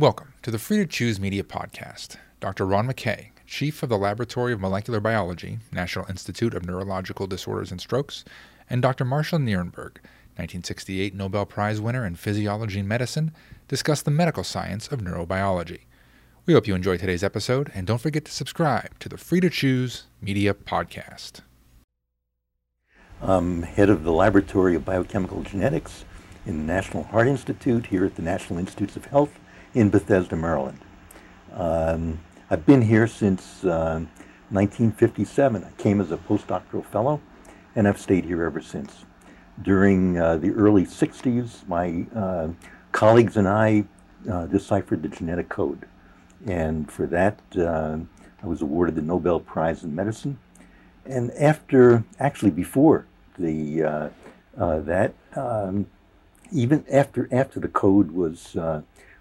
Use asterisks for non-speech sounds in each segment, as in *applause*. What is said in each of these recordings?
Welcome to the Free to Choose Media Podcast. Dr. Ron McKay, Chief of the Laboratory of Molecular Biology, National Institute of Neurological Disorders and Strokes, and Dr. Marshall Nirenberg, 1968 Nobel Prize winner in Physiology and Medicine, discuss the medical science of neurobiology. We hope you enjoy today's episode, and don't forget to subscribe to the Free to Choose Media Podcast. I'm head of the Laboratory of Biochemical Genetics in the National Heart Institute here at the National Institutes of Health in Bethesda, Maryland. Um, I've been here since uh, 1957. I came as a postdoctoral fellow, and I've stayed here ever since. During uh, the early 60s, my uh, colleagues and I uh, deciphered the genetic code. And for that, uh, I was awarded the Nobel Prize in Medicine. And after, actually before the, uh, that, um, even after, after the code was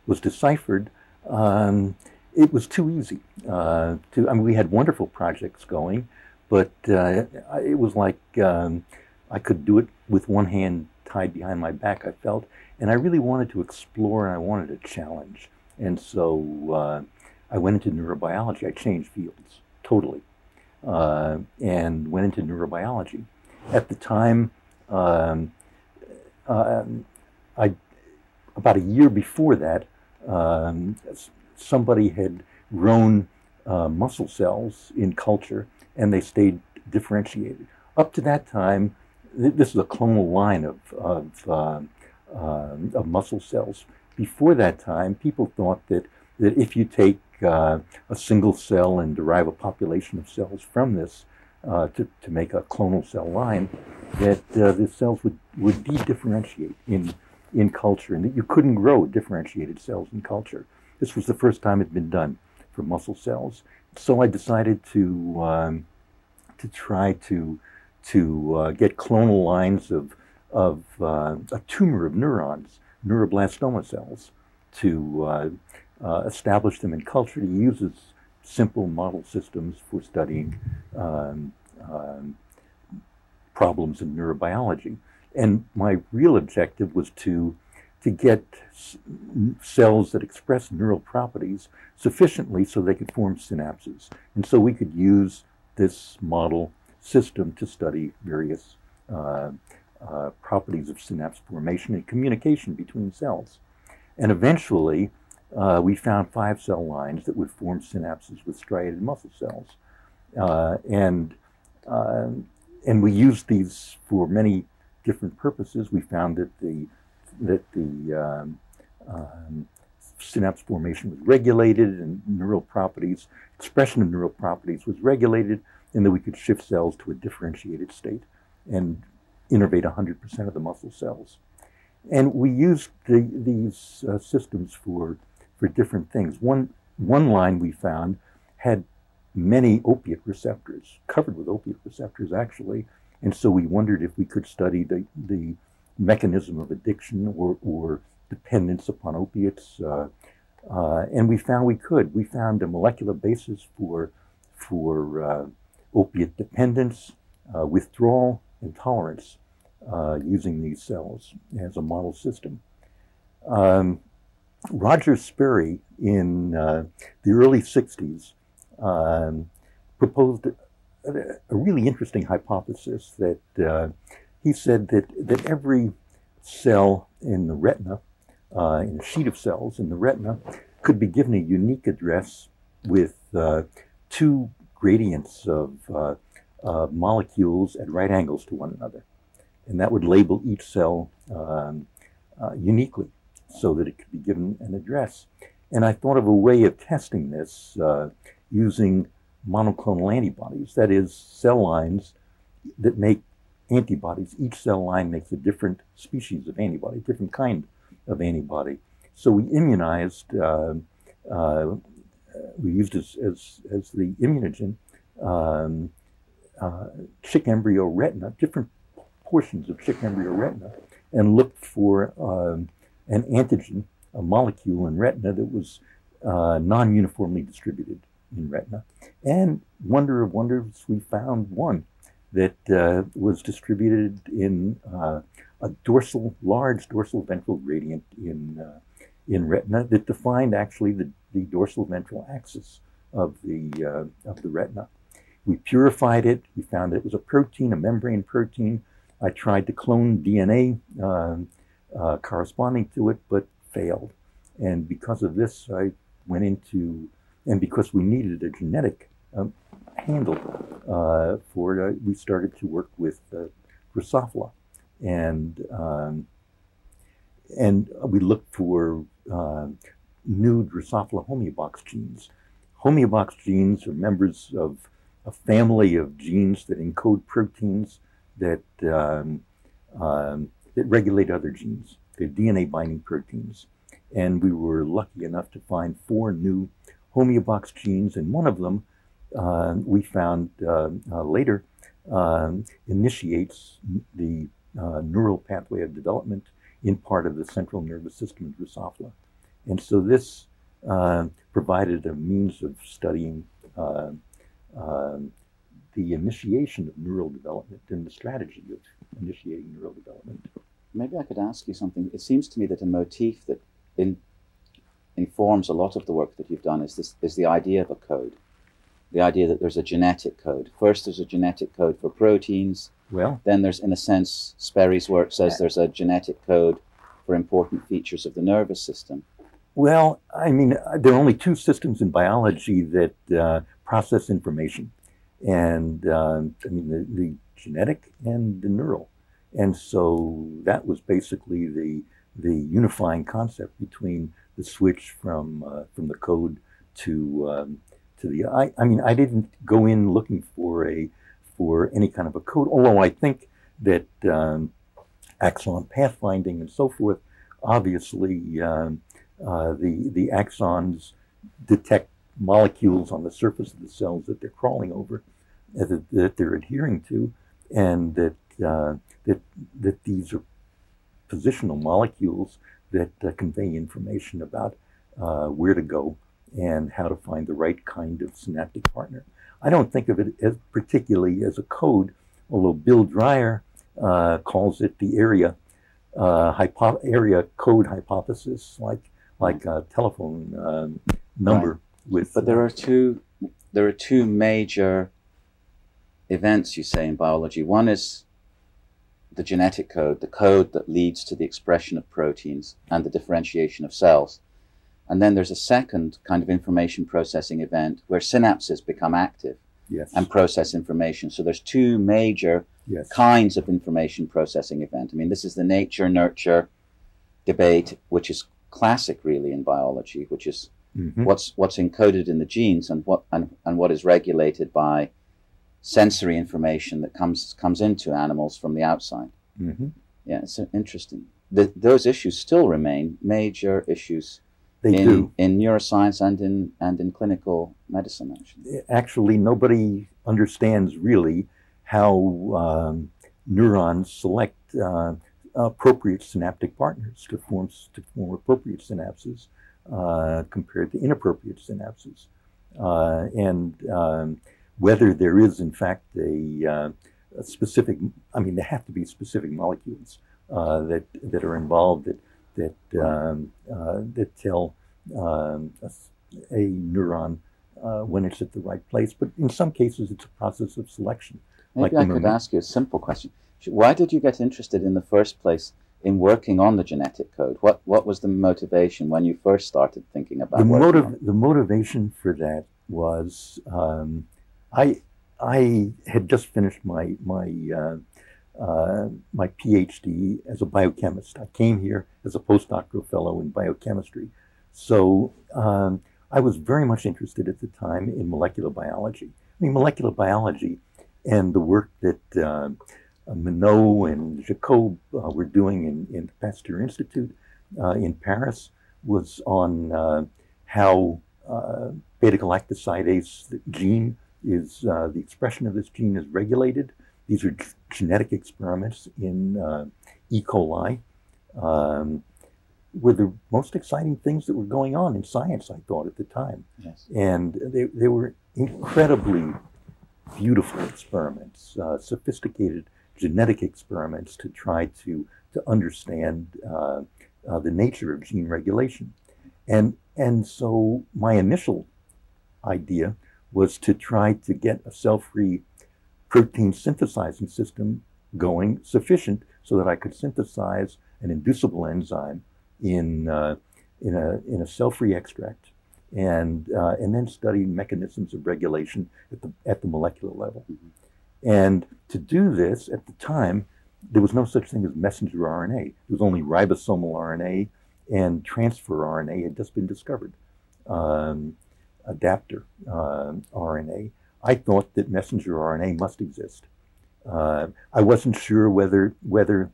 was deciphered, um, it was too easy. Uh, to, I mean, we had wonderful projects going, but uh, it was like um, I could do it with one hand tied behind my back, I felt. And I really wanted to explore and I wanted a challenge. And so uh, I went into neurobiology. I changed fields totally uh, and went into neurobiology. At the time, um, uh, I, about a year before that, um, somebody had grown uh, muscle cells in culture and they stayed differentiated. Up to that time, th- this is a clonal line of, of, uh, uh, of muscle cells. Before that time, people thought that, that if you take uh, a single cell and derive a population of cells from this uh, to, to make a clonal cell line, that uh, the cells would, would de-differentiate in in culture and that you couldn't grow differentiated cells in culture. This was the first time it had been done for muscle cells. So I decided to, um, to try to, to uh, get clonal lines of, of uh, a tumor of neurons, neuroblastoma cells, to uh, uh establish them in culture. He uses simple model systems for studying um, um, problems in neurobiology. And my real objective was to, to get cells that express neural properties sufficiently so they could form synapses. And so we could use this model system to study various uh, uh, properties of synapse formation and communication between cells. And eventually, uh, we found five cell lines that would form synapses with striated muscle cells. Uh, and, uh, and we used these for many different purposes, we found that the that the um, um, synapse formation was regulated and neural properties, expression of neural properties was regulated, and that we could shift cells to a differentiated state and innervate 100% of the muscle cells. And we used the, these uh, systems for, for different things. One, one line we found had many opiate receptors, covered with opiate receptors actually, and so we wondered if we could study the, the mechanism of addiction or, or dependence upon opiates. Uh, uh, and we found we could. We found a molecular basis for, for uh, opiate dependence, uh, withdrawal, and tolerance uh, using these cells as a model system. Um, Roger Sperry in uh, the early 60s um, proposed a, really interesting hypothesis that uh, he said that, that every cell in the retina, uh, in a sheet of cells in the retina, could be given a unique address with uh, two gradients of uh, uh, molecules at right angles to one another. And that would label each cell um, uh, uniquely so that it could be given an address. And I thought of a way of testing this using monoclonal antibodies, that is, cell lines that make antibodies. Each cell line makes a different species of antibody, different kind of antibody. So we immunized, uh, uh, we used as, as, as the immunogen um, uh, chick embryo retina, different portions of chick embryo retina, and looked for um, an antigen, a molecule in retina that was uh, non uniformly distributed in retina. And wonder of wonders, we found one that uh, was distributed in uh, a dorsal, large dorsal ventral gradient in, uh, in retina that defined actually the, the dorsal ventral axis of the, uh, of the retina. We purified it. We found that it was a protein, a membrane protein. I tried to clone DNA uh, uh, corresponding to it, but failed. And because of this, I went into, and because we needed a genetic um, handle uh, for it, we started to work with uh, Drosophila. And, um, and we looked for uh, new Drosophila homeobox genes. Homeobox genes are members of a family of genes that encode proteins that, um, um, that regulate other genes. They're DNA binding proteins. And we were lucky enough to find four new homeobox genes, and one of them uh, we found uh, uh, later um, initiates the uh, neural pathway of development in part of the central nervous system of Drosophila. And so this uh, provided a means of studying um, the initiation of neural development and the strategy of initiating neural development. Maybe I could ask you something. It seems to me that a motif that in, informs a lot of the work that you've done is this is the idea of a code, the idea that there's a genetic code. First, there's a genetic code for proteins. Well, then there's, in a sense, Sperry's work says there's a genetic code for important features of the nervous system. Well, I mean, there are only two systems in biology that uh, process information, and uh, I mean the, the genetic and the neural, and so that was basically the the unifying concept between the switch from uh, from the code to um, to the I, I mean I didn't go in looking for a for any kind of a code although I think that um, axon pathfinding and so forth obviously um, uh, the the axons detect molecules on the surface of the cells that they're crawling over uh, that, that they're adhering to and that uh, that that these are positional molecules that uh, convey information about uh, where to go and how to find the right kind of synaptic partner. I don't think of it as particularly as a code, although Bill Dreyer uh, calls it the area uh, hypo- area code hypothesis, like like a telephone um, number right. with. But there are two there are two major events you say in biology. One is the genetic code, the code that leads to the expression of proteins and the differentiation of cells. And then there's a second kind of information processing event where synapses become active yes. and process information. So there's two major yes. kinds of information processing event. I mean, this is the nature nurture debate, which is classic really in biology, which is mm-hmm. what's what's encoded in the genes and what and, and what is regulated by sensory information that comes comes into animals from the outside. Mm-hmm. Yeah, it's interesting. The, those issues still remain major issues they in, do. in neuroscience and in and in clinical medicine. Actually, actually, nobody understands really how um, neurons select uh, appropriate synaptic partners to form to form appropriate synapses uh, compared to inappropriate synapses, uh, and um, whether there is, in fact, a, uh, a specific, I mean, there have to be specific molecules uh, that, that are involved that, that, um, uh, that tell um, a, a, neuron uh, when it's at the right place. But in some cases, it's a process of selection. Maybe like I could ask you a simple question. Why did you get interested in the first place in working on the genetic code? What, what was the motivation when you first started thinking about the motive? The motivation for that was um, I I had just finished my my uh, uh, my PhD as a biochemist. I came here as a postdoctoral fellow in biochemistry, so um, I was very much interested at the time in molecular biology. I mean, molecular biology and the work that uh, Monod and Jacob uh, were doing in, in the Pasteur Institute uh, in Paris was on uh, how beta galactosidase gene is uh, the expression of this gene is regulated. These are genetic experiments in uh, E. coli. Um, were the most exciting things that were going on in science, I thought, at the time. Yes. And they, they were incredibly beautiful experiments, uh, sophisticated genetic experiments to try to, to understand uh, uh, the nature of gene regulation. And, and so my initial idea was to try to get a cell-free protein synthesizing system going sufficient so that I could synthesize an inducible enzyme in, uh, in a, in a cell-free extract and, uh, and then study mechanisms of regulation at the, at the molecular level. Mm-hmm. And to do this, at the time, there was no such thing as messenger RNA. There was only ribosomal RNA and transfer RNA had just been discovered. Um, adapter uh, RNA. I thought that messenger RNA must exist. Uh, I wasn't sure whether whether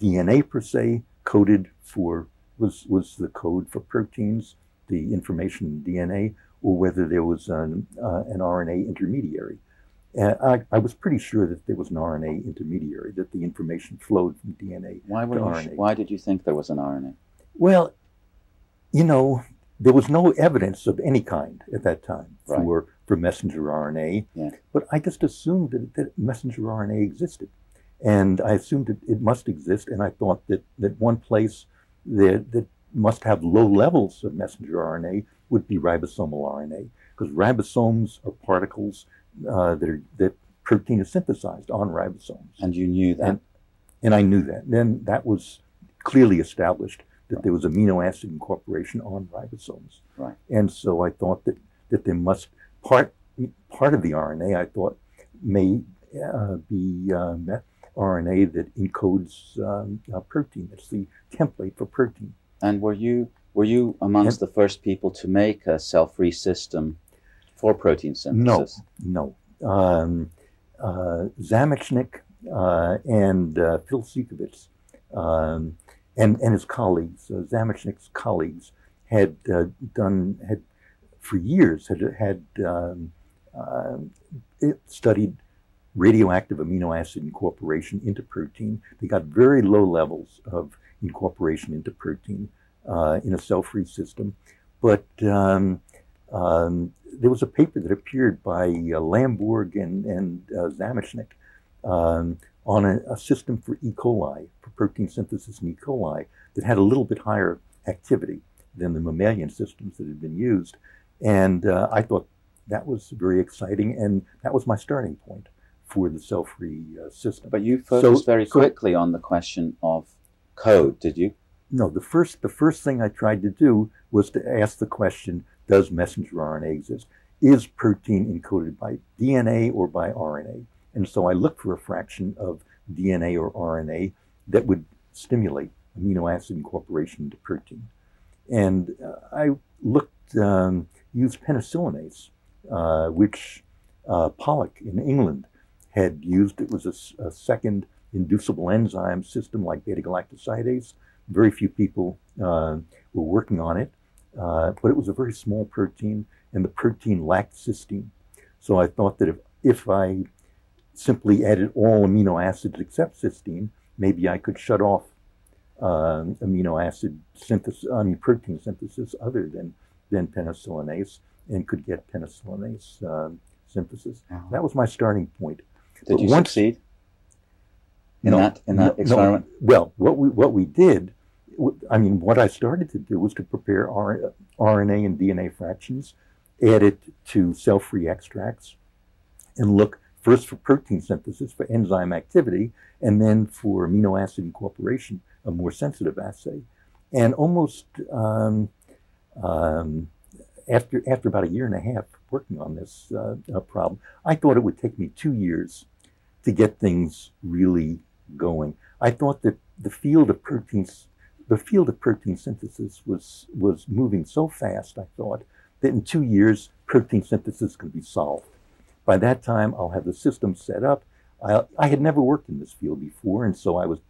DNA per se coded for was was the code for proteins, the information in DNA, or whether there was an, uh, an RNA intermediary. And I, I, was pretty sure that there was an RNA intermediary, that the information flowed from DNA why to RNA. why did you think there was an RNA? Well, you know, there was no evidence of any kind at that time right. for, for messenger RNA, yeah. but I just assumed that, that messenger RNA existed. And I assumed that it must exist, and I thought that, that one place that, that must have low levels of messenger RNA would be ribosomal RNA, because ribosomes are particles uh, that, are, that protein is synthesized on ribosomes. And you knew that? And, and I knew that. Then that was clearly established that there was amino acid incorporation on ribosomes. Right. And so I thought that, that there must, part, part of the RNA I thought may uh, be uh, RNA that encodes um, protein. It's the template for protein. And were you were you amongst and, the first people to make a cell-free system for protein synthesis? No, no. Um, uh, Zamecnik uh, and uh, Phil Siekevitz um, and, and his colleagues, uh, colleagues, had uh, done, had for years, had, had um, uh, studied radioactive amino acid incorporation into protein. They got very low levels of incorporation into protein uh, in a cell-free system. But um, um, there was a paper that appeared by uh, Lamborg and, and uh, um, on a, a, system for E. coli, for protein synthesis in E. coli, that had a little bit higher activity than the mammalian systems that had been used. And uh, I thought that was very exciting, and that was my starting point for the cell-free uh, system. But you focused so, very quickly on the question of code, did you? No, the first the first thing I tried to do was to ask the question: Does messenger RNA exist? Is protein encoded by DNA or by RNA? And so I looked for a fraction of DNA or RNA that would stimulate amino acid incorporation into protein. And uh, I looked, um, used penicillinase, uh, which uh, Pollock in England had used. It was a, a second inducible enzyme system like beta galactosidase. Very few people uh, were working on it, uh, but it was a very small protein, and the protein lacked cysteine. So I thought that if, if I simply added all amino acids except cysteine, maybe I could shut off uh, amino acid synthesis, I mean protein synthesis other than, than penicillinase and could get penicillinase uh, synthesis. That was my starting point. Did but you once, succeed in no, that in that no, experiment? No. Well, what we what we did, I mean, what I started to do was to prepare R, RNA and DNA fractions, add it to cell-free extracts, and look first for protein synthesis, for enzyme activity, and then for amino acid incorporation, a more sensitive assay. And almost um, um, after, after about a year and a half working on this uh, uh, problem, I thought it would take me two years to get things really going. I thought that the field of proteins, the field of protein synthesis was, was moving so fast, I thought, that in two years, protein synthesis could be solved. By that time, I'll have the system set up. I, I had never worked in this field before, and so I was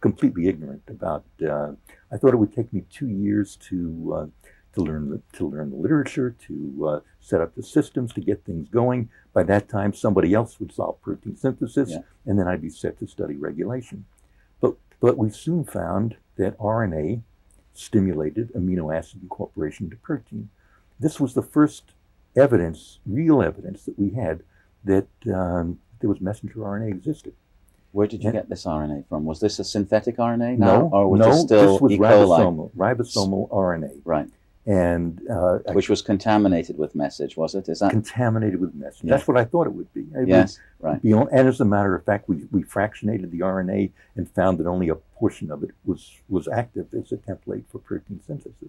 completely ignorant about. Uh, I thought it would take me two years to uh, to learn the, to learn the literature, to uh, set up the systems, to get things going. By that time, somebody else would solve protein synthesis, yeah. and then I'd be set to study regulation. But but we soon found that RNA stimulated amino acid incorporation to protein. This was the first evidence, real evidence that we had that um, there was messenger RNA existed. Where did you and, get this RNA from? Was this a synthetic RNA now, no, or was no, this still this was E. ribosomal, ribosomal RNA. Right. and uh, which was contaminated with message, was it? Is that contaminated with message? Yeah. That's what I thought it would be. It yes, right. Be, and as a matter of fact, we, we fractionated the RNA and found that only a portion of it was was active as a template for protein synthesis.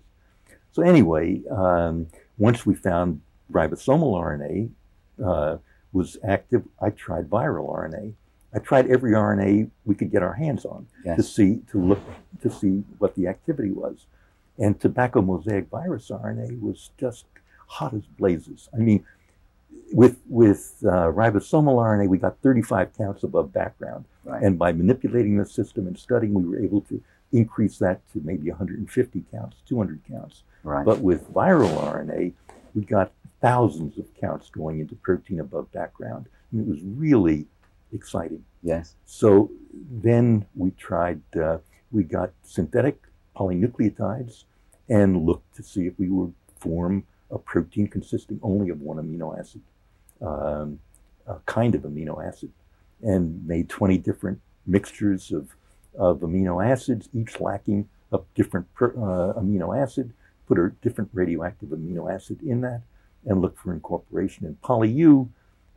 So anyway, um, once we found ribosomal RNA uh, was active, I tried viral RNA. I tried every RNA we could get our hands on yes. to see to look to see what the activity was. And tobacco mosaic virus RNA was just hot as blazes. I mean, with with uh, ribosomal RNA, we got 35 counts above background, right. and by manipulating the system and studying, we were able to increase that to maybe 150 counts, 200 counts. Right. But with viral RNA, we got thousands of counts going into protein above background, and it was really exciting. Yes. So then we tried. Uh, we got synthetic polynucleotides and looked to see if we would form a protein consisting only of one amino acid, um, a kind of amino acid, and made 20 different mixtures of, of amino acids, each lacking a different per, uh, amino acid, put a different radioactive amino acid in that, and look for incorporation. And PolyU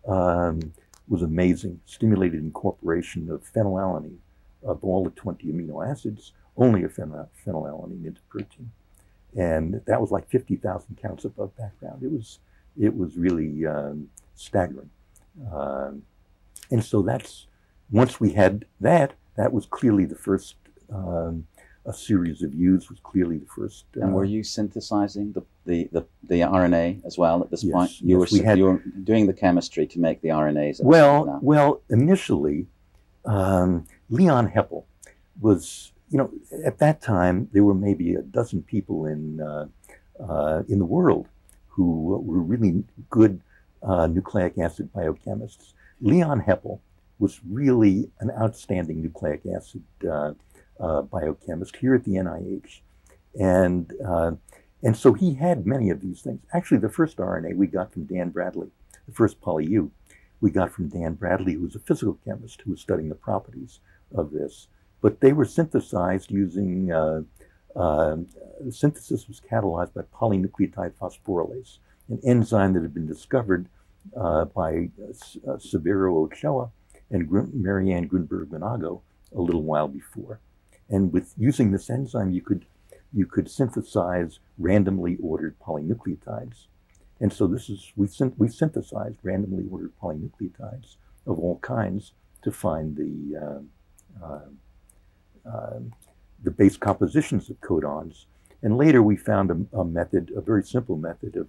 um, was amazing, stimulated incorporation of phenylalanine of all the 20 amino acids, only a phenylalanine into protein and that was like 50,000 counts above background. It was it was really um, staggering. Um, and so that's once we had that, that was clearly the first. Um, a series of U's was clearly the first. Uh, and were you synthesizing the, the, the, the, RNA as well at this yes, point? You yes, were we had, you were doing the chemistry to make the RNAs. Well, well, initially, um, Leon Heppel was you know, at that time, there were maybe a dozen people in, uh, uh, in the world who were really good uh, nucleic acid biochemists. Leon Heppel was really an outstanding nucleic acid uh, biochemist here at the NIH. And, uh, and so he had many of these things. Actually, the first RNA we got from Dan Bradley, the first poly-U, we got from Dan Bradley, who was a physical chemist who was studying the properties of this but they were synthesized using uh, uh, synthesis was catalyzed by polynucleotide phosphorylase, an enzyme that had been discovered uh, by uh, Severo Ochoa and Marianne Grunberg-Manago a little while before. And with using this enzyme, you could you could synthesize randomly ordered polynucleotides. And so this is we've, we've synthesized randomly ordered polynucleotides of all kinds to find the uh, uh, um, the base compositions of codons. And later we found a, a method, a very simple method of,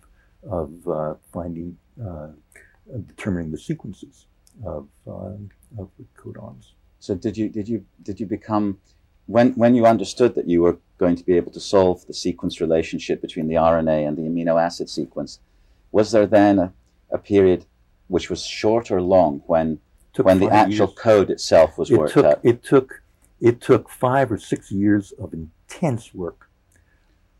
of uh, finding, uh, determining the sequences of, of codons. So did you, did you, did you become, when, when you understood that you were going to be able to solve the sequence relationship between the RNA and the amino acid sequence, was there then a, a period which was short or long when, when the actual years. code itself was it worked took, out? It took it took five or six years of intense work,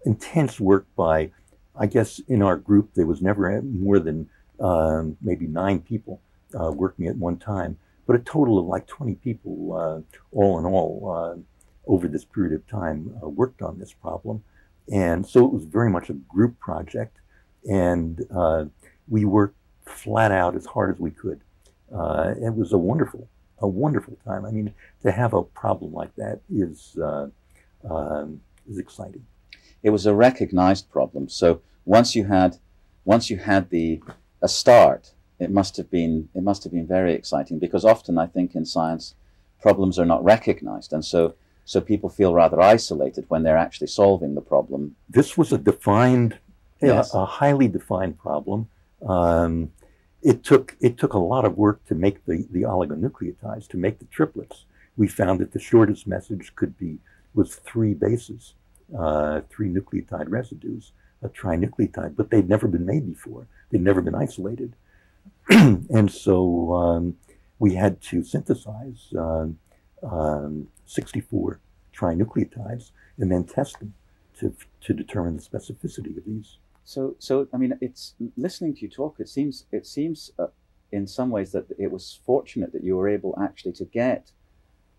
intense work by, I guess in our group, there was never more than um, maybe nine people uh, working at one time, but a total of like 20 people, uh, all in all, uh, over this period of time, uh, worked on this problem. And so it was very much a group project, and uh, we worked flat out as hard as we could. Uh, it was a wonderful a wonderful time. I mean, to have a problem like that is uh, um, is exciting. It was a recognized problem. So once you had once you had the a start, it must have been it must have been very exciting because often I think in science problems are not recognized, and so so people feel rather isolated when they're actually solving the problem. This was a defined, yes. a, a highly defined problem. Um, it took it took a lot of work to make the, the oligonucleotides, to make the triplets. We found that the shortest message could be was three bases, uh, three nucleotide residues, a trinucleotide, but they'd never been made before. They'd never been isolated. *clears throat* and so um, we had to synthesize uh, um, 64 trinucleotides and then test them to, to determine the specificity of these. So, so I mean, it's listening to you talk. It seems, it seems, uh, in some ways, that it was fortunate that you were able actually to get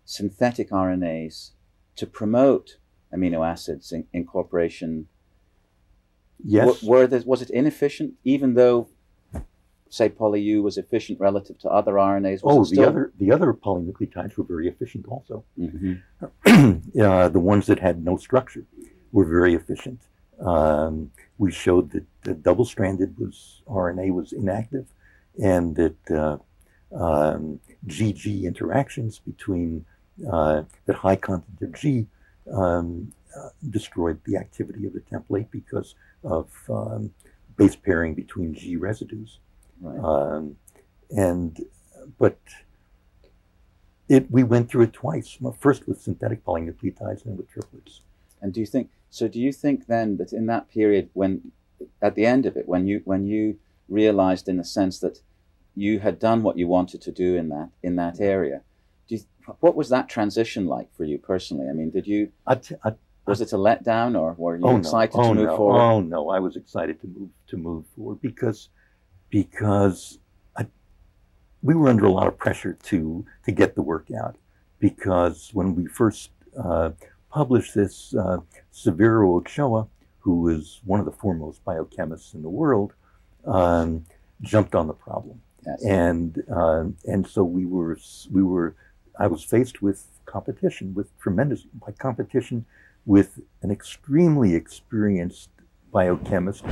synthetic RNAs to promote amino acids in, incorporation Yes. W- were there, was it inefficient, even though, say, poly-U was efficient relative to other RNAs? oh, still... the other the other polynucleotides were very efficient also. Mm-hmm. *clears throat* uh, the ones that had no structure were very efficient. Um, we showed that the double-stranded was RNA was inactive, and that uh, um, GG interactions between uh, that high content of G um, uh, destroyed the activity of the template because of um, base pairing between G residues. Right. Um, and but it we went through it twice. First with synthetic polynucleotides, and then with triplets. And do you think so? Do you think then that in that period, when at the end of it, when you when you realized in a sense that you had done what you wanted to do in that in that area, do you, what was that transition like for you personally? I mean, did you I t- I, was it a letdown, or were you oh, excited no. oh, to move no. forward? Oh no, I was excited to move to move forward because because I, we were under a lot of pressure to to get the work out because when we first uh, published this, uh, Severo Ochoa, who was one of the foremost biochemists in the world, um, jumped on the problem, Yes. and uh, and so we were we were I was faced with competition with tremendous by competition with an extremely experienced biochemist,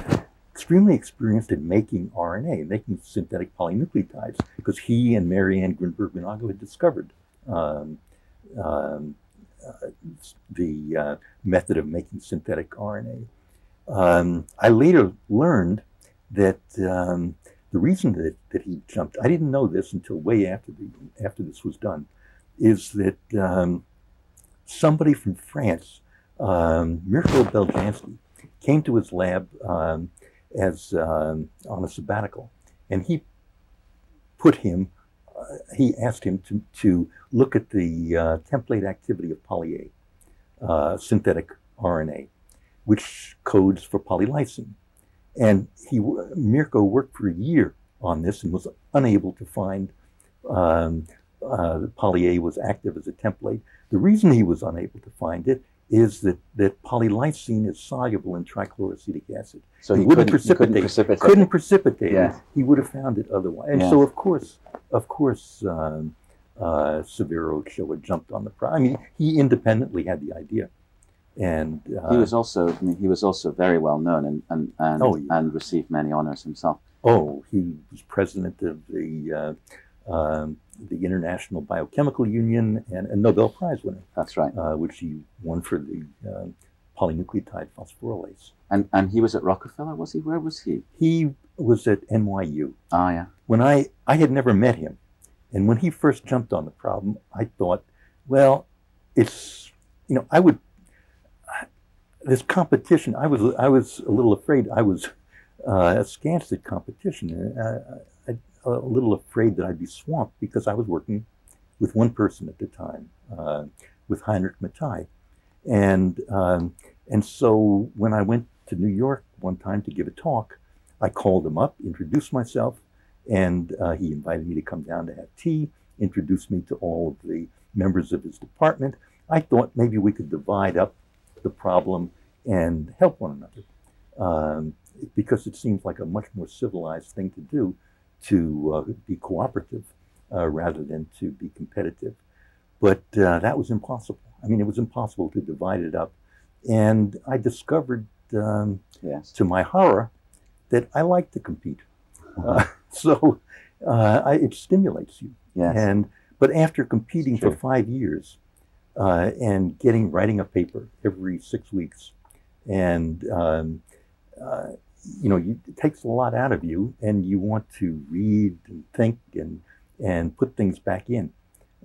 extremely experienced in making RNA, making synthetic polynucleotides, because he and Marianne Grunberg Manago had discovered um, um, uh, the uh, method of making synthetic RNA. Um, I later learned that um, the reason that, that he jumped, I didn't know this until way after the after this was done, is that um, somebody from France um, Mirko Beljanski came to his lab um, as um, on a sabbatical, and he put him. Uh, he asked him to, to look at the uh, template activity of poly A, uh, synthetic RNA, which codes for polylysine. And he Mirko worked for a year on this and was unable to find um, uh, poly A was active as a template. The reason he was unable to find it is that, that polylysine is soluble in trichloroacetic acid. So he, he wouldn't couldn't, he couldn't precipitate- precipitate. Couldn't precipitate Yeah. it. He would have found it otherwise. And Yeah. so, of course, of course, um, uh, Severo Ochoa jumped on the pro. I mean, he independently had the idea, and uh, He was also, I mean, he was also very well known and and and, Oh, yeah. and received many honors himself. oh, he was president of the uh, um, the International Biochemical Union and a Nobel Prize winner, That's right. uh, which he won for the uh, polynucleotide phosphorylase. And and he was at Rockefeller, was he? Where was he? He was at NYU. Ah, yeah. when I I had never met him, and when he first jumped on the problem, I thought, well, it's you know I would this competition. I was I was a little afraid. I was uh, askance at competition. A little afraid that I'd be swamped because I was working with one person at the time, uh, with Heinrich Matthaei, and um, and so when I went to New York one time to give a talk, I called him up, introduced myself, and uh, he invited me to come down to have tea, introduced me to all of the members of his department. I thought maybe we could divide up the problem and help one another um, because it seems like a much more civilized thing to do to uh, be cooperative uh, rather than to be competitive. But uh, that was impossible. I mean, it was impossible to divide it up. And I discovered, um, Yes. to my horror, that I like to compete. Uh, *laughs* so uh, I, it stimulates you. Yes. And but after competing for five years uh, and getting writing a paper every six weeks, and um, uh, you know, you, it takes a lot out of you, and you want to read and think and and put things back in.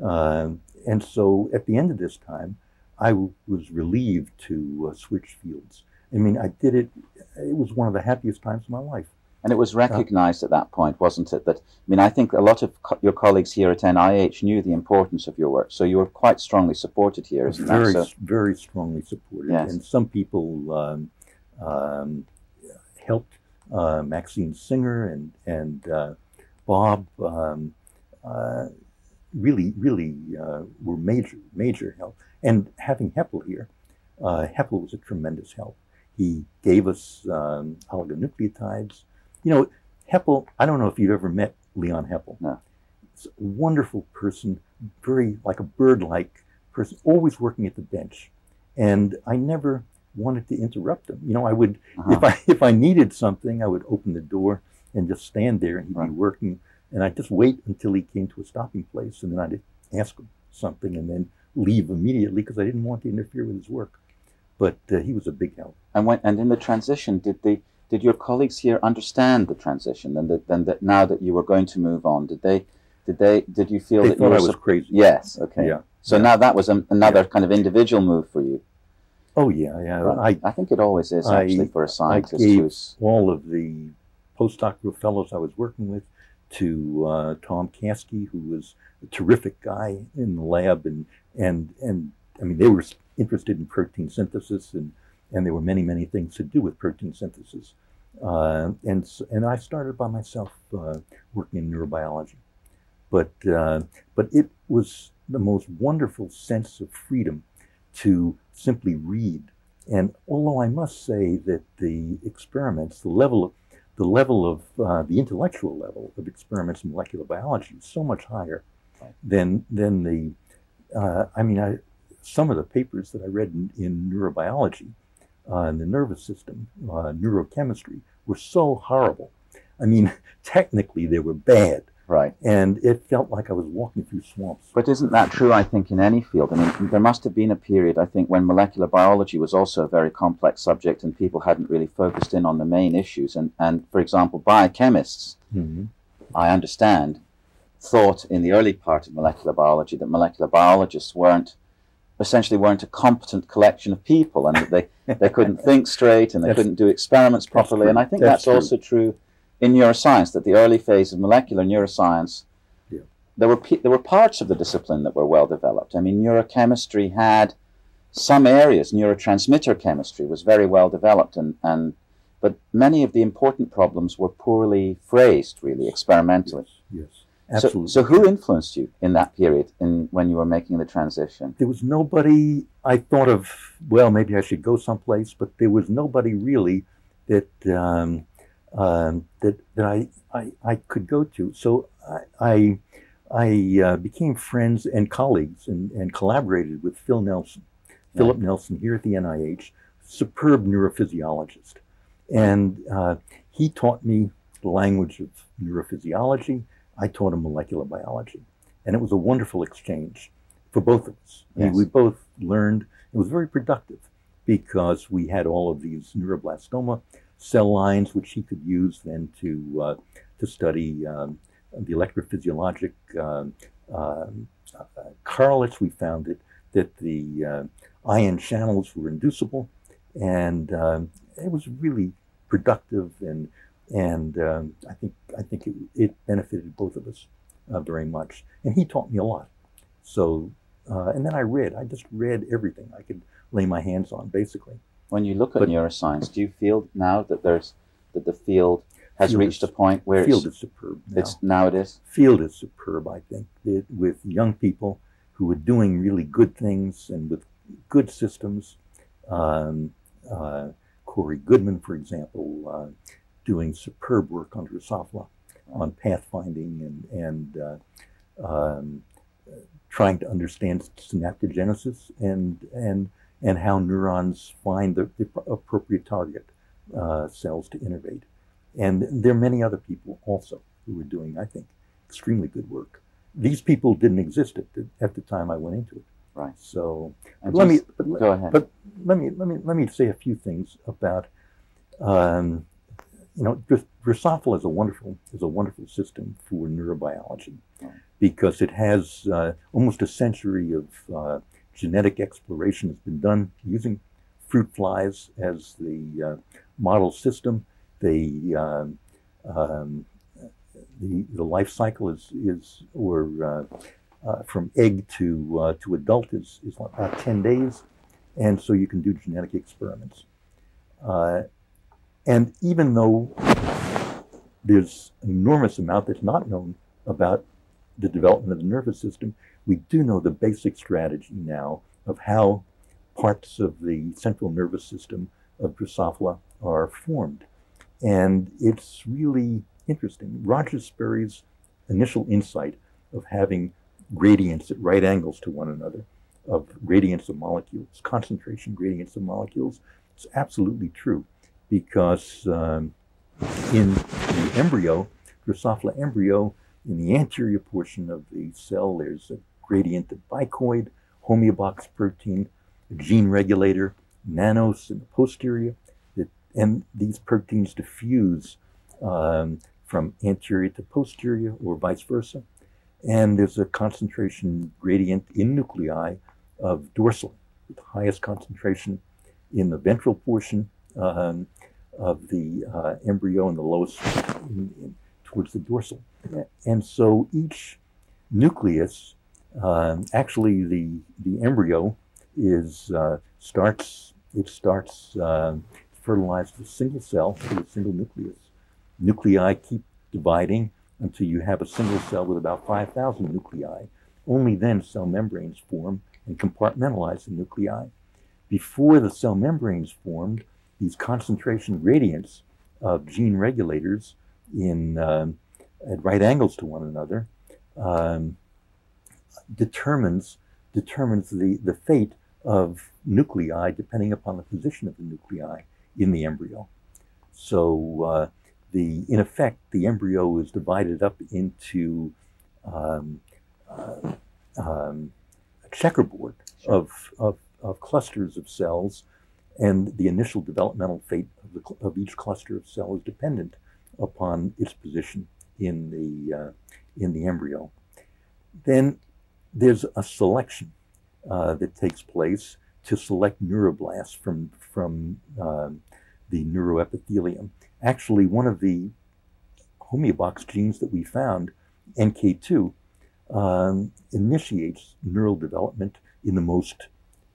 Um, and so at the end of this time, I w- was relieved to uh, switch fields. I mean, I did it. It was one of the happiest times of my life. And it was recognized at that point, wasn't it? That I mean, I think a lot of co- your colleagues here at NIH knew the importance of your work, so you were quite strongly supported here, isn't very, that so? very strongly supported. Yes. And some people um, um, helped uh, Maxine Singer and and uh, Bob. Um, uh, really, really uh, were major, major help. And having Heppel here, uh, Heppel was a tremendous help. He gave us um, oligonucleotides. You know, Heppel, I don't know if you've ever met Leon Heppel. No. He's a wonderful person, very like a bird like person, always working at the bench. And I never wanted to interrupt him. You know, I would, uh-huh. if I *laughs* if I needed something, I would open the door and just stand there and he'd right. be working. And I'd just wait until he came to a stopping place and then I'd ask him something and then leave immediately because I didn't want to interfere with his work. But uh, he was a big help. And when and in the transition, did the did your colleagues here understand the transition and that then that now that you were going to move on, did they did they did you feel they that thought you I was crazy? Yes. Okay. Yeah. So yeah. now that was another yeah. kind of individual move for you. Oh yeah, yeah. Right. I, I think it always is actually I, for a scientist. I gave who's... all of the postdoctoral fellows I was working with to uh, Tom Caskey, who was a terrific guy in the lab, and and and I mean they were interested in protein synthesis, and and there were many many things to do with protein synthesis, uh, and and I started by myself uh, working in neurobiology, but uh, but it was the most wonderful sense of freedom to simply read, and although I must say that the experiments, the level of the level of uh, the intellectual level of experiments in molecular biology is so much higher than than the uh, I mean I, some of the papers that I read in, in neurobiology uh, in the nervous system uh, neurochemistry were so horrible. I mean *laughs* technically they were bad Right. And it felt like I was walking through swamps. But isn't that true, I think, in any field? I mean, there must have been a period, I think, when molecular biology was also a very complex subject and people hadn't really focused in on the main issues. And, and for example, biochemists, mm-hmm. I understand, thought in the early part of molecular biology that molecular biologists weren't essentially weren't a competent collection of people and that they, they couldn't *laughs* think straight and they couldn't do experiments properly. And I think that's, that's also true in neuroscience that the early phase of molecular neuroscience, yeah. there were there were parts of the discipline that were well developed. I mean, neurochemistry had some areas. Neurotransmitter chemistry was very well developed, and and but many of the important problems were poorly phrased, really experimentally. Yes. yes. Absolutely. So, so who influenced you in that period in when you were making the transition? There was nobody I thought of, well, maybe I should go someplace, but there was nobody really that um, um, that, that I, I, I, could go to. So I, I, I uh, became friends and colleagues and, and collaborated with Phil Nelson, yeah. Philip Nelson here at the NIH, superb neurophysiologist. And uh, he taught me the language of neurophysiology. I taught him molecular biology. And it was a wonderful exchange for both of us. Yes. we both learned, it was very productive because we had all of these neuroblastoma cell lines, which he could use then to uh, to study um, the electrophysiologic um, uh, correlates. We found that that the uh, ion channels were inducible, and um, it was really productive and and um, I think I think it, it, benefited both of us uh, very much. And he taught me a lot. So uh, and then I read. I just read everything I could lay my hands on, basically. When you look at but, neuroscience, do you feel now that there's that the field has field reached is, a point where field it's, is superb. Now. It's now it is. Field is superb. I think it, with young people who are doing really good things and with good systems. Um, uh, Corey Goodman, for example, uh, doing superb work on Drosophila on pathfinding and and uh, um, trying to understand synaptogenesis and and and how neurons find the, the appropriate target uh, cells to innervate. And there are many other people also who are doing, I think, extremely good work. These people didn't exist at the, at the time I went into it. Right. So let me but, go ahead. But let me let me let me say a few things about um, you know Drosophila is a wonderful is a wonderful system for neurobiology right. because it has uh, almost a century of uh, genetic exploration has been done using fruit flies as the uh, model system. They, um, um, the, the life cycle is, is or uh, uh, from egg to, uh, to adult is, is about 10 days. And so you can do genetic experiments. Uh, and even though there's an enormous amount that's not known about the development of the nervous system, we do know the basic strategy now of how parts of the central nervous system of Drosophila are formed. And it's really interesting. Roger Sperry's initial insight of having gradients at right angles to one another, of gradients of molecules, concentration gradients of molecules, is absolutely true because um, in the embryo, Drosophila embryo, in the anterior portion of the cell, there's a gradient of bicoid, homeobox protein, a gene regulator, nanos in the posterior, that, and these proteins diffuse um, from anterior to posterior or vice versa. And there's a concentration gradient in nuclei of dorsal, the highest concentration in the ventral portion um, of the uh, embryo and the lowest in, in, towards the dorsal. And so each nucleus, um, actually the, the embryo is uh, starts, it starts uh, fertilized with a single cell with a single nucleus. Nuclei keep dividing until you have a single cell with about 5,000 nuclei. Only then cell membranes form and compartmentalize the nuclei. Before the cell membranes formed, these concentration gradients of gene regulators in um, at right angles to one another um, determines determines the, the fate of nuclei depending upon the position of the nuclei in the embryo. So uh, the in effect the embryo is divided up into um, uh, um, a checkerboard sure. of, of, of clusters of cells and the initial developmental fate of, the, of each cluster of cells is dependent upon its position in the, uh, in the embryo. Then there's a selection uh, that takes place to select neuroblasts from, from uh, the neuroepithelium. Actually, one of the homeobox genes that we found, NK2, um, initiates neural development in the most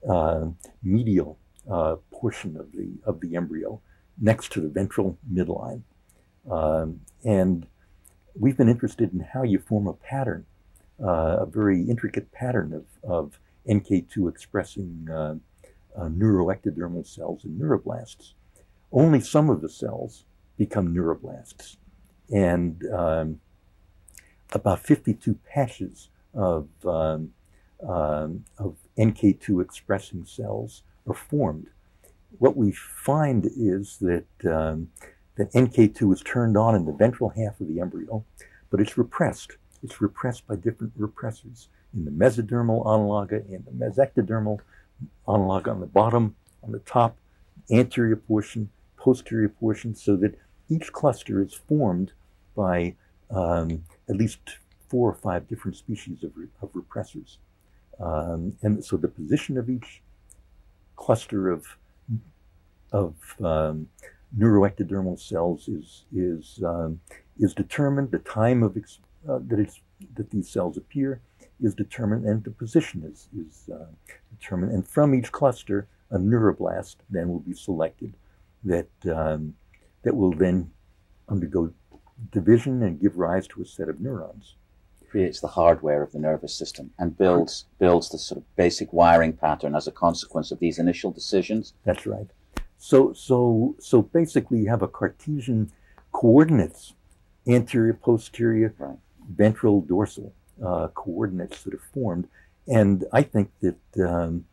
uh, medial uh, portion of the of the embryo, next to the ventral midline, um, and we've been interested in how you form a pattern, uh, a very intricate pattern of, of NK2 expressing uh, uh, neuroectodermal cells and neuroblasts. Only some of the cells become neuroblasts, and um, about 52 patches of um, um, of NK2 expressing cells are formed. What we find is that, that NK2 is turned on in the ventral half of the embryo, but it's repressed. It's repressed by different repressors in the mesodermal anlage and the mesectodermal anlage on the bottom, on the top, anterior portion, posterior portion, so that each cluster is formed by um, at least four or five different species of, re- of repressors. Um, and so the position of each cluster of of um, neuroectodermal cells is is um, is determined. The time of ex- uh, that it's that these cells appear is determined, and the position is is uh, determined. And from each cluster, a neuroblast then will be selected that um, that will then undergo division and give rise to a set of neurons creates the hardware of the nervous system and builds builds the sort of basic wiring pattern as a consequence of these initial decisions. That's right. So so so basically you have a Cartesian coordinates, anterior, posterior, right. ventral, dorsal uh, coordinates that are formed, and I think that um,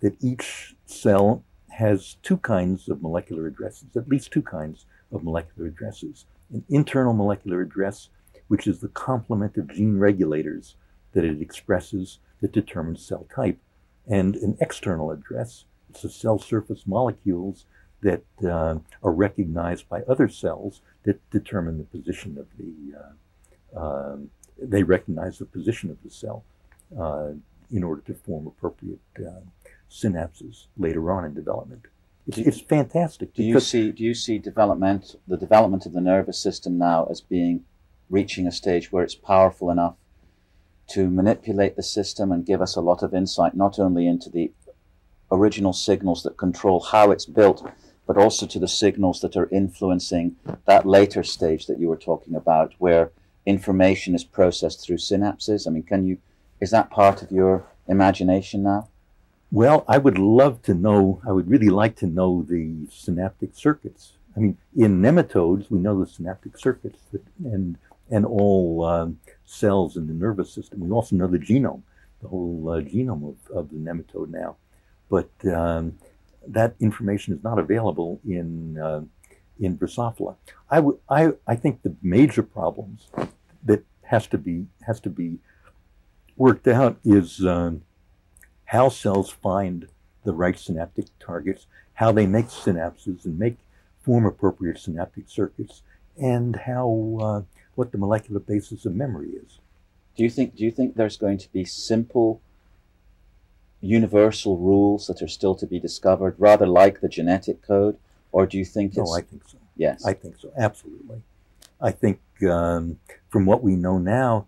that each cell has two kinds of molecular addresses, at least two kinds of molecular addresses. An internal molecular address which is the complement of gene regulators that it expresses that determines cell type, and an external address. It's the cell surface molecules that uh, are recognized by other cells that determine the position of the. Uh, um, they recognize the position of the cell uh, in order to form appropriate uh, synapses later on in development. It's, it's fantastic. Do you see? Do you see development, the development of the nervous system now as being reaching a stage where it's powerful enough to manipulate the system and give us a lot of insight, not only into the original signals that control how it's built, but also to the signals that are influencing that later stage that you were talking about, where information is processed through synapses. I mean, can you, is that part of your imagination now? Well, I would love to know, I would really like to know the synaptic circuits. I mean, in nematodes, we know the synaptic circuits that, and, and all um, cells in the nervous system. We also know the genome, the whole uh, genome of, of the nematode now. But um, that information is not available in, uh, in Drosophila. I, w- I, I think the major problems that has to be, has to be worked out is um, how cells find the right synaptic targets, how they make synapses and make form appropriate synaptic circuits, and how uh, what the molecular basis of memory is. Do you think? Do you think there's going to be simple, universal rules that are still to be discovered, rather like the genetic code, or do you think? No, I think so. Yes, I think so. Absolutely. I think um, from what we know now,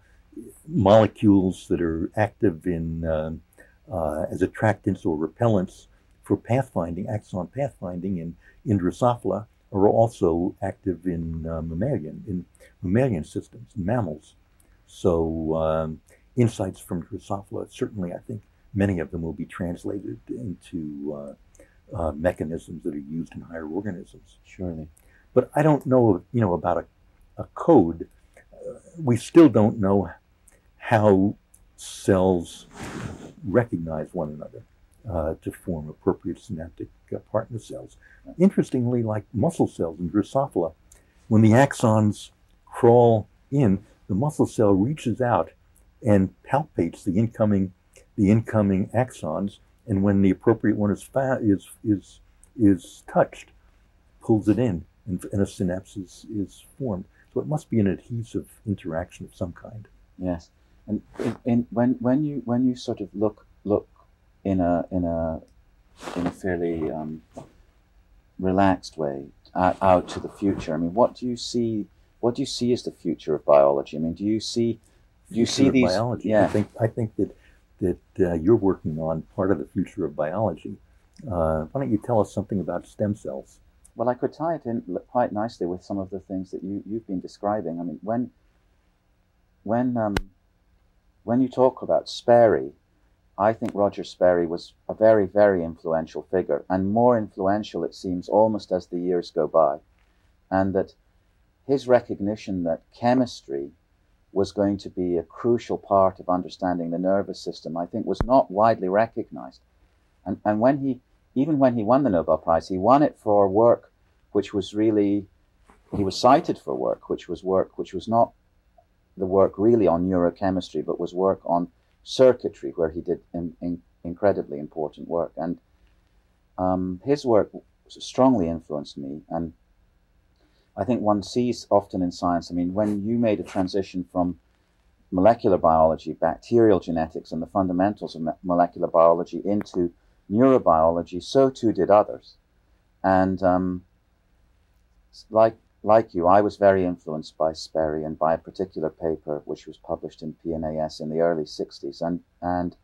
molecules that are active in um, uh, as attractants or repellents for pathfinding, axon pathfinding in, in Drosophila are also active in uh, mammalian, in mammalian systems, in mammals. So um, insights from Drosophila, certainly I think many of them will be translated into uh, uh, mechanisms that are used in higher organisms. Surely. But I don't know, you know, about a, a code. Uh, we still don't know how cells recognize one another uh, to form appropriate synaptic uh, partner cells. Interestingly, like muscle cells in Drosophila, when the axons crawl in, the muscle cell reaches out and palpates the incoming the incoming axons, and when the appropriate one is fa- is is is touched, pulls it in, and, and a synapse is, is formed. So it must be an adhesive interaction of some kind. Yes. And in, in, when when you when you sort of look look in a in a in a fairly um, relaxed way out, out to the future, I mean, what do you see? What do you see as the future of biology? I mean, do you see do you see these? Biology. Yeah. I think I think that that uh, you're working on part of the future of biology. Uh, why don't you tell us something about stem cells? Well, I could tie it in quite nicely with some of the things that you, you've been describing. I mean, when when um, when you talk about Sperry, I think Roger Sperry was a very, very influential figure, and more influential, it seems, almost as the years go by. And that his recognition that chemistry was going to be a crucial part of understanding the nervous system, I think, was not widely recognized. And, and when he, even when he won the Nobel Prize, he won it for work which was really, he was cited for work which was work which was not the work really on neurochemistry, but was work on circuitry, where he did in, in incredibly important work. And um, his work strongly influenced me. And I think one sees often in science, I mean, when you made a transition from molecular biology, bacterial genetics, and the fundamentals of molecular biology into neurobiology, so too did others. And um, like like you, I was very influenced by Sperry and by a particular paper which was published in PNAS in the early 60s. And, and,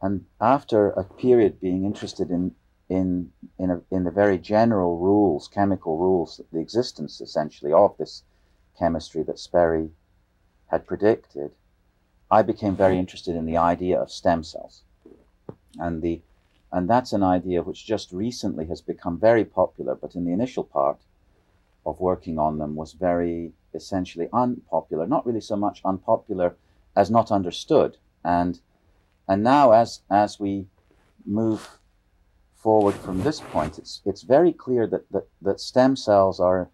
and after a period being interested in, in, in, a, in the very general rules, chemical rules, the existence essentially of this chemistry that Sperry had predicted, I became very interested in the idea of stem cells. And, the, and that's an idea which just recently has become very popular, but in the initial part, of working on them was very essentially unpopular. Not really so much unpopular as not understood. And and now as as we move forward from this point, it's it's very clear that that, that stem cells are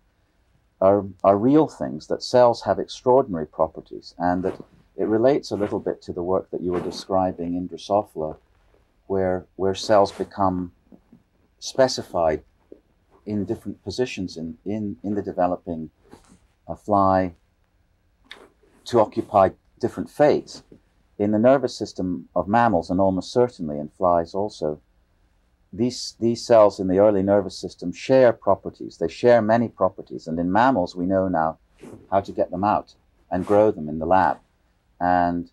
are are real things, that cells have extraordinary properties, and that it relates a little bit to the work that you were describing in Drosophila, where where cells become specified in different positions in, in, in the developing fly to occupy different fates. In the nervous system of mammals, and almost certainly in flies also, these, these cells in the early nervous system share properties. They share many properties. And in mammals, we know now how to get them out and grow them in the lab. And,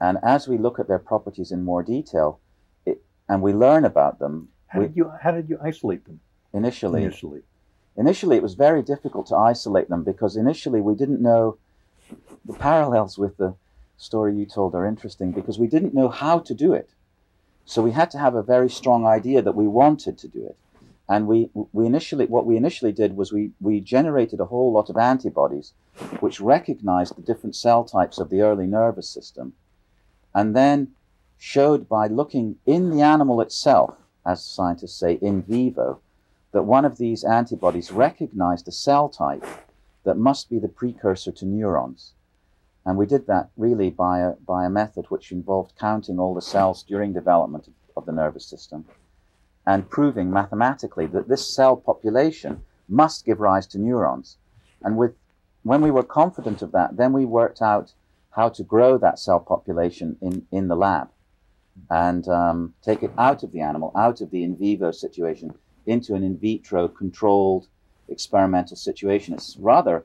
and as we look at their properties in more detail, it, and we learn about them. How, we, did you, how did you isolate them? initially. Initially. Initially, it was very difficult to isolate them because initially we didn't know the parallels with the story you told are interesting because we didn't know how to do it. So we had to have a very strong idea that we wanted to do it. And we, we initially, what we initially did was we, we generated a whole lot of antibodies which recognized the different cell types of the early nervous system and then showed by looking in the animal itself, as scientists say, in vivo, that one of these antibodies recognized a cell type that must be the precursor to neurons. And we did that really by a, by a method which involved counting all the cells during development of, the nervous system and proving mathematically that this cell population must give rise to neurons. And with, when we were confident of that, then we worked out how to grow that cell population in, in the lab and um, take it out of the animal, out of the in vivo situation, into an in vitro controlled experimental situation. It's rather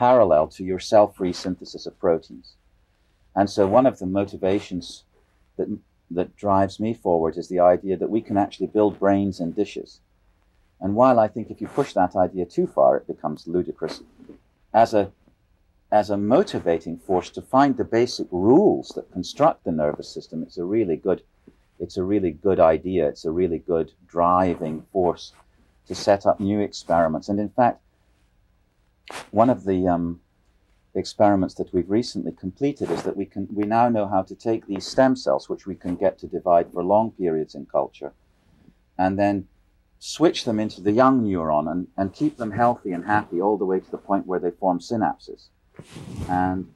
parallel to your cell free synthesis of proteins. And so, one of the motivations that, that drives me forward is the idea that we can actually build brains in dishes. And while I think if you push that idea too far, it becomes ludicrous, as a as a motivating force to find the basic rules that construct the nervous system, it's a really good, it's a really good idea. It's a really good driving force to set up new experiments. And in fact, one of the um, experiments that we've recently completed is that we can we now know how to take these stem cells, which we can get to divide for long periods in culture, and then switch them into the young neuron and, and keep them healthy and happy all the way to the point where they form synapses. And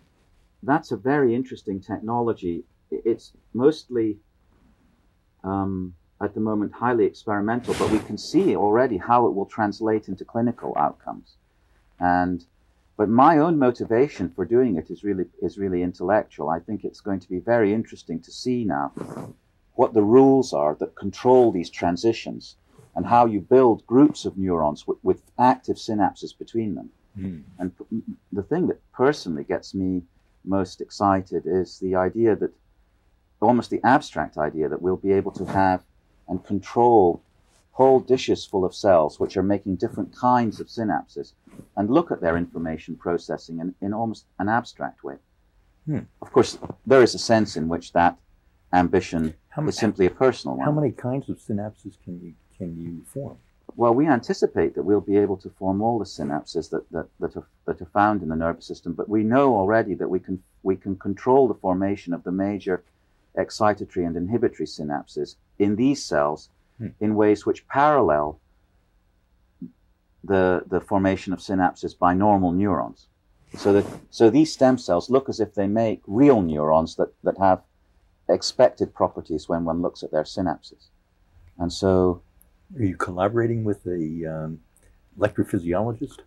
that's a very interesting technology. It's mostly, um, at the moment, highly experimental, but we can see already how it will translate into clinical outcomes. And but my own motivation for doing it is really is really intellectual. I think it's going to be very interesting to see now what the rules are that control these transitions and how you build groups of neurons with, with active synapses between them. Mm. And the thing that personally gets me most excited is the idea that, almost the abstract idea, that we'll be able to have and control whole dishes full of cells which are making different kinds of synapses and look at their information processing in, in almost an abstract way. Hmm. Of course, there is a sense in which that ambition how, is simply a personal one. How many kinds of synapses can you can you form? Well, we anticipate that we'll be able to form all the synapses that, that, that, are, that are found in the nervous system, but we know already that we can, we can control the formation of the major excitatory and inhibitory synapses in these cells hmm. in ways which parallel the, the formation of synapses by normal neurons. So, that, so these stem cells look as if they make real neurons that, that have expected properties when one looks at their synapses. And so are you collaborating with a um, electrophysiologist?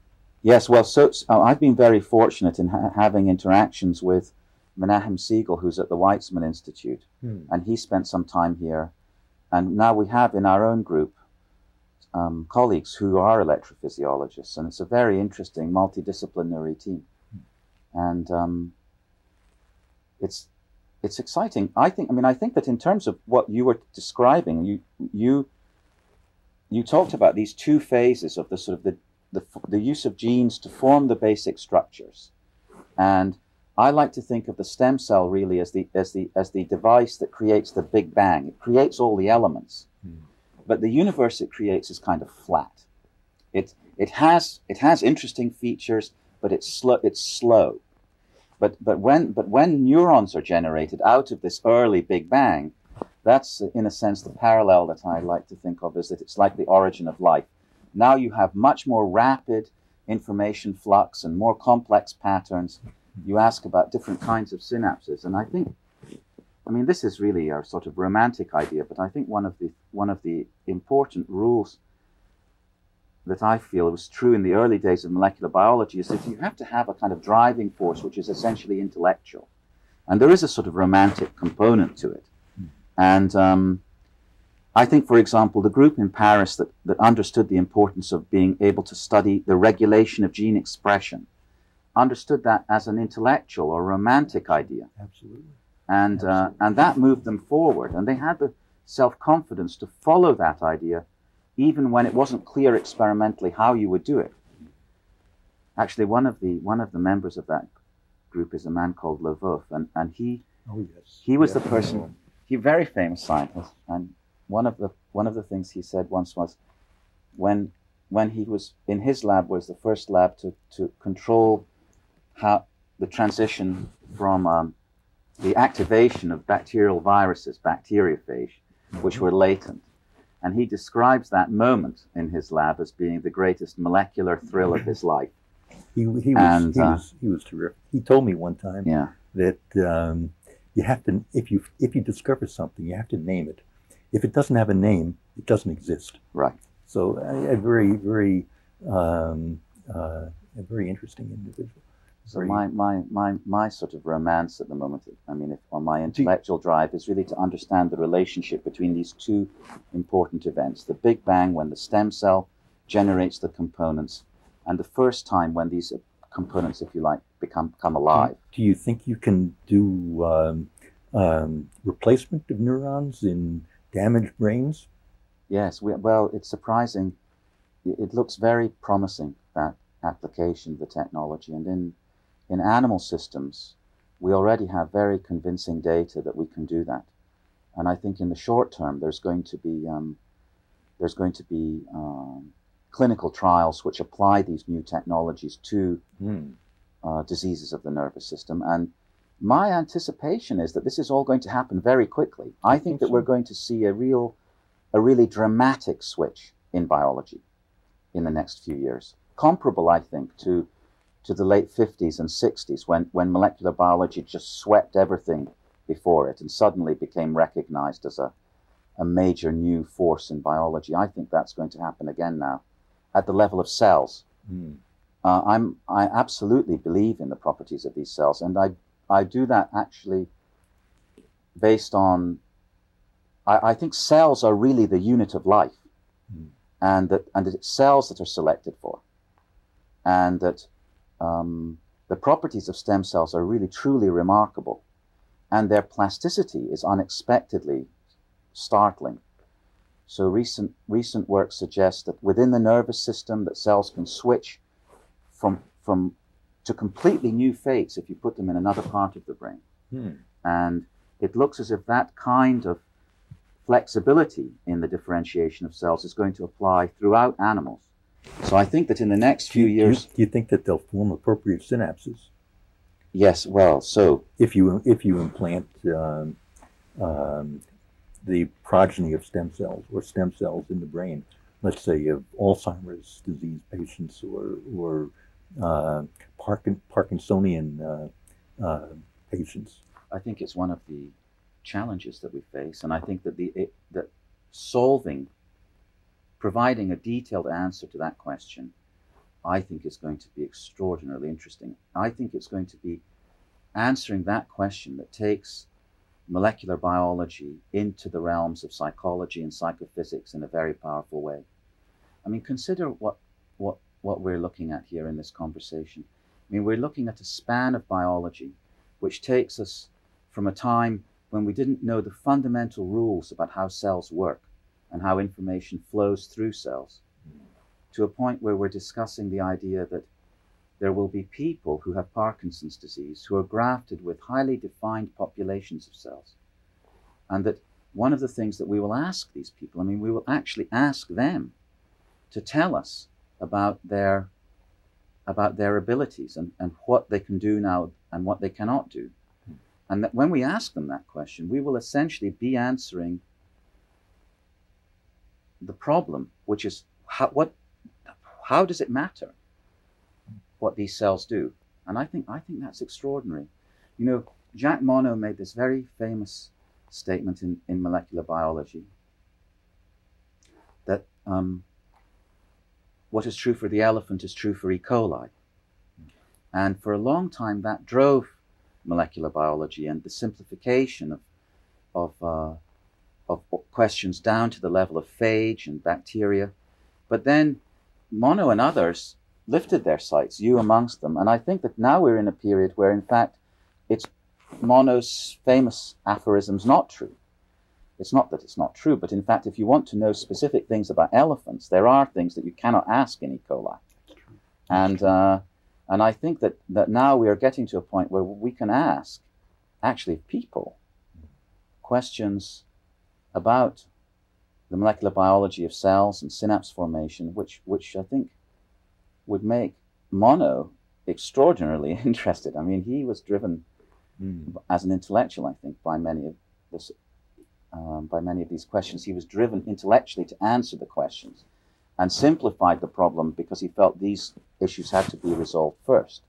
Yes, well, so, so uh, I've been very fortunate in ha- having interactions with Menahem Segal, who's at the Weizmann Institute, hmm. and he spent some time here. And now we have in our own group um, colleagues who are electrophysiologists, and it's a very interesting multidisciplinary team. And um, it's it's exciting. I think. I mean, I think that in terms of what you were describing, you you you talked about these two phases of the sort of the, the, the use of genes to form the basic structures. And I like to think of the stem cell really as the, as the, as the device that creates the Big Bang. It creates all the elements. Mm. But the universe it creates is kind of flat. It, it, has, it has interesting features, but it's, slow, it's slow. But, but, when, but when neurons are generated out of this early Big Bang, that's, in a sense, the parallel that I like to think of is that it's like the origin of life. Now you have much more rapid information flux and more complex patterns. You ask about different kinds of synapses, and I think, I mean, this is really a sort of romantic idea, but I think one of the one of the important rules that I feel was true in the early days of molecular biology is that you have to have a kind of driving force which is essentially intellectual, and there is a sort of romantic component to it. And um, I think, for example, the group in Paris that, that understood the importance of being able to study the regulation of gene expression understood that as an intellectual or romantic idea. Absolutely. And, uh, Absolutely. Uh, and that moved them forward. And they had the self confidence to follow that idea, even when it wasn't clear experimentally how you would do it. Actually, one of the, one of the members of that group is a man called Lwoff, and, and he, oh, yes. he was the person he very famous scientist, and one of the one of the things he said once was, when when he was in his lab was the first lab to to control how the transition from um, the activation of bacterial viruses, bacteriophage, which were latent. And he describes that moment in his lab as being the greatest molecular thrill of his life. *clears throat* He, he, was, and, he, uh, was, he was terrific. He told me one time yeah. that um, you have to, if you, if you discover something, you have to name it. If it doesn't have a name, it doesn't exist. Right. So a, a very, very, um, uh, a very interesting individual. So my, my, my, my sort of romance at the moment, I mean, if, on my intellectual drive is really to understand the relationship between these two important events. The Big Bang, when the stem cell generates the components, and the first time when these components, if you like, become, come alive. Do you think you can do um, um, replacement of neurons in damaged brains? Yes, we, well, it's surprising. It, it looks very promising, that application of the technology. And in in animal systems, we already have very convincing data that we can do that. And I think in the short term, there's going to be um, there's going to be um, clinical trials which apply these new technologies to mm. uh, diseases of the nervous system. And my anticipation is that this is all going to happen very quickly. I, I think, think, that so. we're going to see a real, a really dramatic switch in biology in the next few years, comparable, I think, to to the late 50s and 60s when, when molecular biology just swept everything before it and suddenly became recognized as a, a major new force in biology. I think that's going to happen again now at the level of cells. Mm. Uh, I'm, I absolutely believe in the properties of these cells, and I, I do that actually based on. I, I think cells are really the unit of life, mm. and that and it's cells that are selected for, and that um, the properties of stem cells are really truly remarkable, and their plasticity is unexpectedly startling. So recent recent work suggests that within the nervous system, that cells can switch from from to completely new fates if you put them in another part of the brain. Hmm. And it looks as if that kind of flexibility in the differentiation of cells is going to apply throughout animals. So I think that in the next few you, years, do you think that they'll form appropriate synapses? Yes. Well, so if you if you implant um, um, the progeny of stem cells or stem cells in the brain, let's say of Alzheimer's disease patients or or uh, Parkin, Parkinsonian uh, uh, patients. I think it's one of the challenges that we face, and I think that the it, that solving providing a detailed answer to that question, I think is going to be extraordinarily interesting. I think it's going to be answering that question that takes molecular biology into the realms of psychology and psychophysics in a very powerful way. I mean, consider what, what, what we're looking at here in this conversation. I mean, we're looking at a span of biology which takes us from a time when we didn't know the fundamental rules about how cells work and how information flows through cells to a point where we're discussing the idea that there will be people who have Parkinson's disease who are grafted with highly defined populations of cells. And that one of the things that we will ask these people, I mean, we will actually ask them to tell us about their about their abilities and, and what they can do now and what they cannot do. And that when we ask them that question, we will essentially be answering the problem, which is how, what, how does it matter what these cells do? And I think, I think that's extraordinary. You know, Jacques Monod made this very famous statement in, in molecular biology that um, what is true for the elephant is true for E. coli. And for a long time, that drove molecular biology and the simplification of, of uh, of questions down to the level of phage and bacteria. But then Monod and others lifted their sights, you amongst them. And I think that now we're in a period where, in fact, it's Monod's famous aphorisms not true. It's not that it's not true, but in fact, if you want to know specific things about elephants, there are things that you cannot ask in E. coli. And, uh, and I think that, that now we are getting to a point where we can ask, actually, people questions about the molecular biology of cells and synapse formation, which, which I think would make Monod extraordinarily *laughs* interested. I mean, he was driven mm. as an intellectual, I think, by many of this, um, by many of these questions. He was driven intellectually to answer the questions and simplified the problem because he felt these issues had to be resolved first.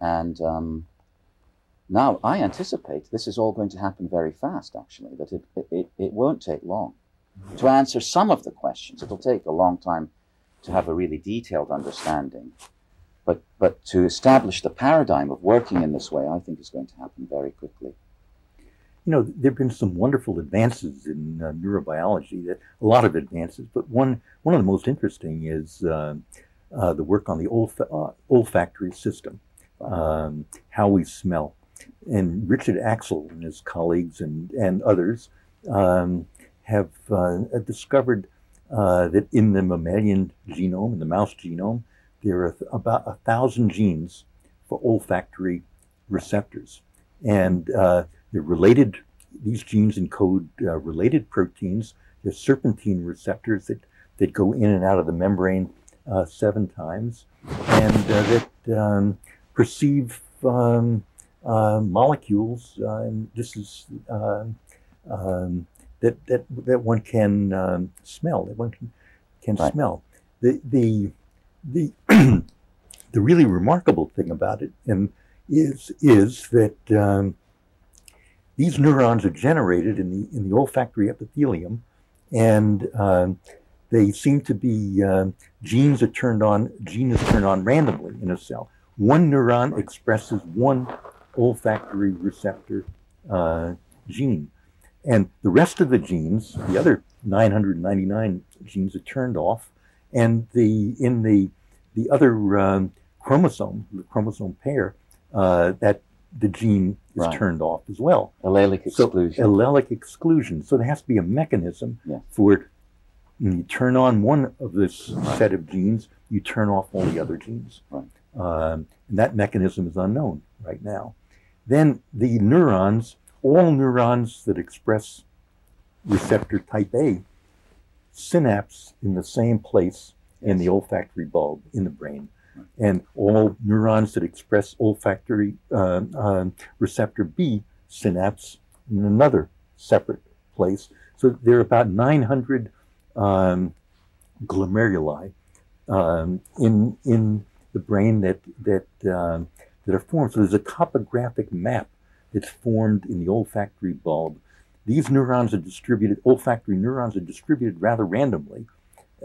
And um, now I anticipate this is all going to happen very fast, actually, that it, it, it won't take long to answer some of the questions. It'll take a long time to have a really detailed understanding. But, but to establish the paradigm of working in this way, I think is going to happen very quickly. You know, there have been some wonderful advances in uh, neurobiology, that, a lot of advances, but one, one of the most interesting is uh, uh, the work on the olf- uh, olfactory system, um, how we smell. And Richard Axel and his colleagues and, and others um, have uh, discovered uh, that in the mammalian genome, in the mouse genome, there are th- about a thousand genes for olfactory receptors. And uh, they're related, these genes encode uh, related proteins. There's serpentine receptors that, that go in and out of the membrane uh, seven times and uh, that um, perceive um, molecules. and this is um, that that that one can um, smell, that one can can right. smell. The the the *clears throat* the really remarkable thing about it and is is that um, these neurons are generated in the in the olfactory epithelium, and um, they seem to be uh, genes are turned on. Genes turned on randomly in a cell. One neuron expresses one olfactory receptor uh, gene. And the rest of the genes, the other 999 genes are turned off. And the in the the other um, chromosome, the chromosome pair, uh, that the gene is right. turned off as well. Allelic exclusion. So, allelic exclusion. So there has to be a mechanism yeah. for it. When you turn on one of this right. set of genes, you turn off all the other genes. Right. Um, and that mechanism is unknown right now. Then the neurons all neurons that express receptor type A synapse in the same place in the olfactory bulb in the brain. And all neurons that express olfactory uh, uh, receptor B synapse in another separate place. So there are about 900 um, glomeruli um, in in the brain that that um, that are formed. So there's a topographic map that's formed in the olfactory bulb. These neurons are distributed, olfactory neurons are distributed rather randomly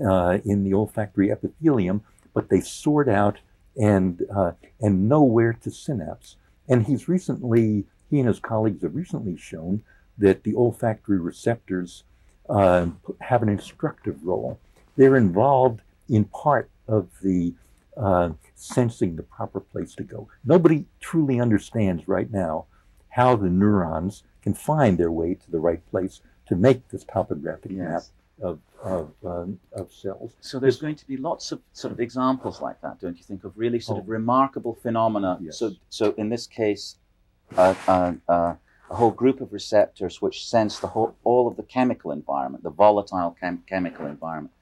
uh, in the olfactory epithelium, but they sort out and, uh, and know where to synapse. And he's recently, he and his colleagues have recently shown that the olfactory receptors uh, have an instructive role. They're involved in part of the uh, sensing the proper place to go. Nobody truly understands right now how the neurons can find their way to the right place to make this topographic yes. map of, of, um, of cells. So there's going to be lots of sort of examples like that, don't you think, of really sort oh. of remarkable phenomena. Yes. So, so in this case, uh, uh, uh, a whole group of receptors which sense the whole, all of the chemical environment, the volatile chem- chemical environment.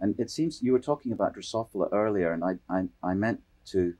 And it seems you were talking about Drosophila earlier, and I, I, I meant to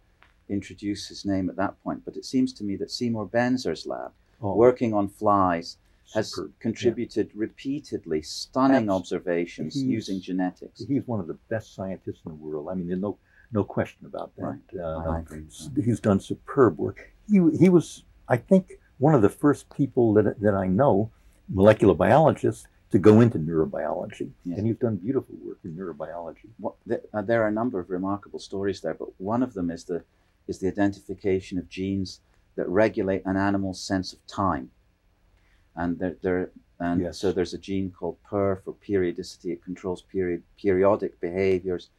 introduce his name at that point, but it seems to me that Seymour Benzer's lab, oh. working on flies, has Superb. contributed yeah. repeatedly stunning observations he's, using genetics. He's one of the best scientists in the world. I mean, there's no no question about that. Right. Uh, I agree. He's done superb work. He he was, I think, one of the first people that that I know, molecular biologists, to go into neurobiology. Yes. And he's done beautiful work in neurobiology. What, there, uh, there are a number of remarkable stories there, but one of them is the is the identification of genes that regulate an animal's sense of time. And there, there and yes. so there's a gene called PER for periodicity. It controls period, periodic behaviors.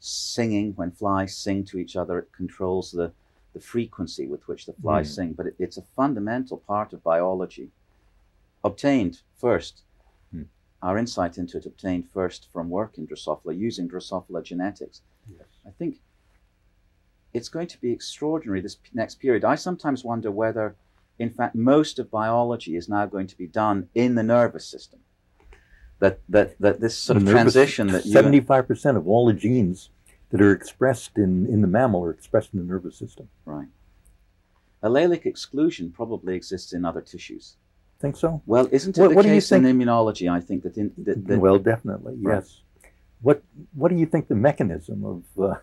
Singing, when flies sing to each other, it controls the, the frequency with which the flies mm. sing. But it, it's a fundamental part of biology. Obtained first. Our insight into it obtained first from work in Drosophila, using Drosophila genetics. Yes. I think it's going to be extraordinary this next period. I sometimes wonder whether in fact, most of biology is now going to be done in the nervous system. That, that, that this sort of Nervous- transition that 75% of all the genes that are expressed in, in the mammal are expressed in the nervous system. right. Allelic exclusion probably exists in other tissues. Think so? Well, isn't it What- the what do you case in immunology? I think that in that, that well, definitely, Right. yes. What What do you think the mechanism of uh,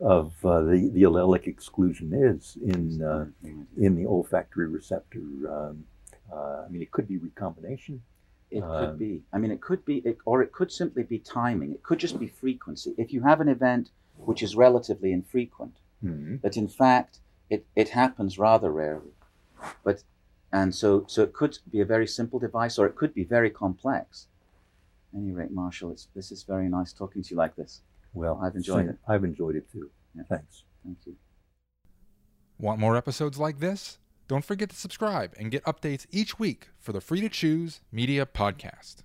of uh, the the allelic exclusion is in uh, in the olfactory receptor? Um, uh, I mean, it could be recombination. It could be. I mean, it could be, it, or it could simply be timing. It could just be frequency. If you have an event which is relatively infrequent, Mhm. but in fact it, it happens rather rarely, but and so so it could be a very simple device, or it could be very complex. At any rate, Marshall, it's, this is very nice talking to you like this. Well, I've enjoyed same. it. I've enjoyed it too. Yeah. Thanks. Thank you. Want more episodes like this? Don't forget to subscribe and get updates each week for the Free to Choose Media Podcast.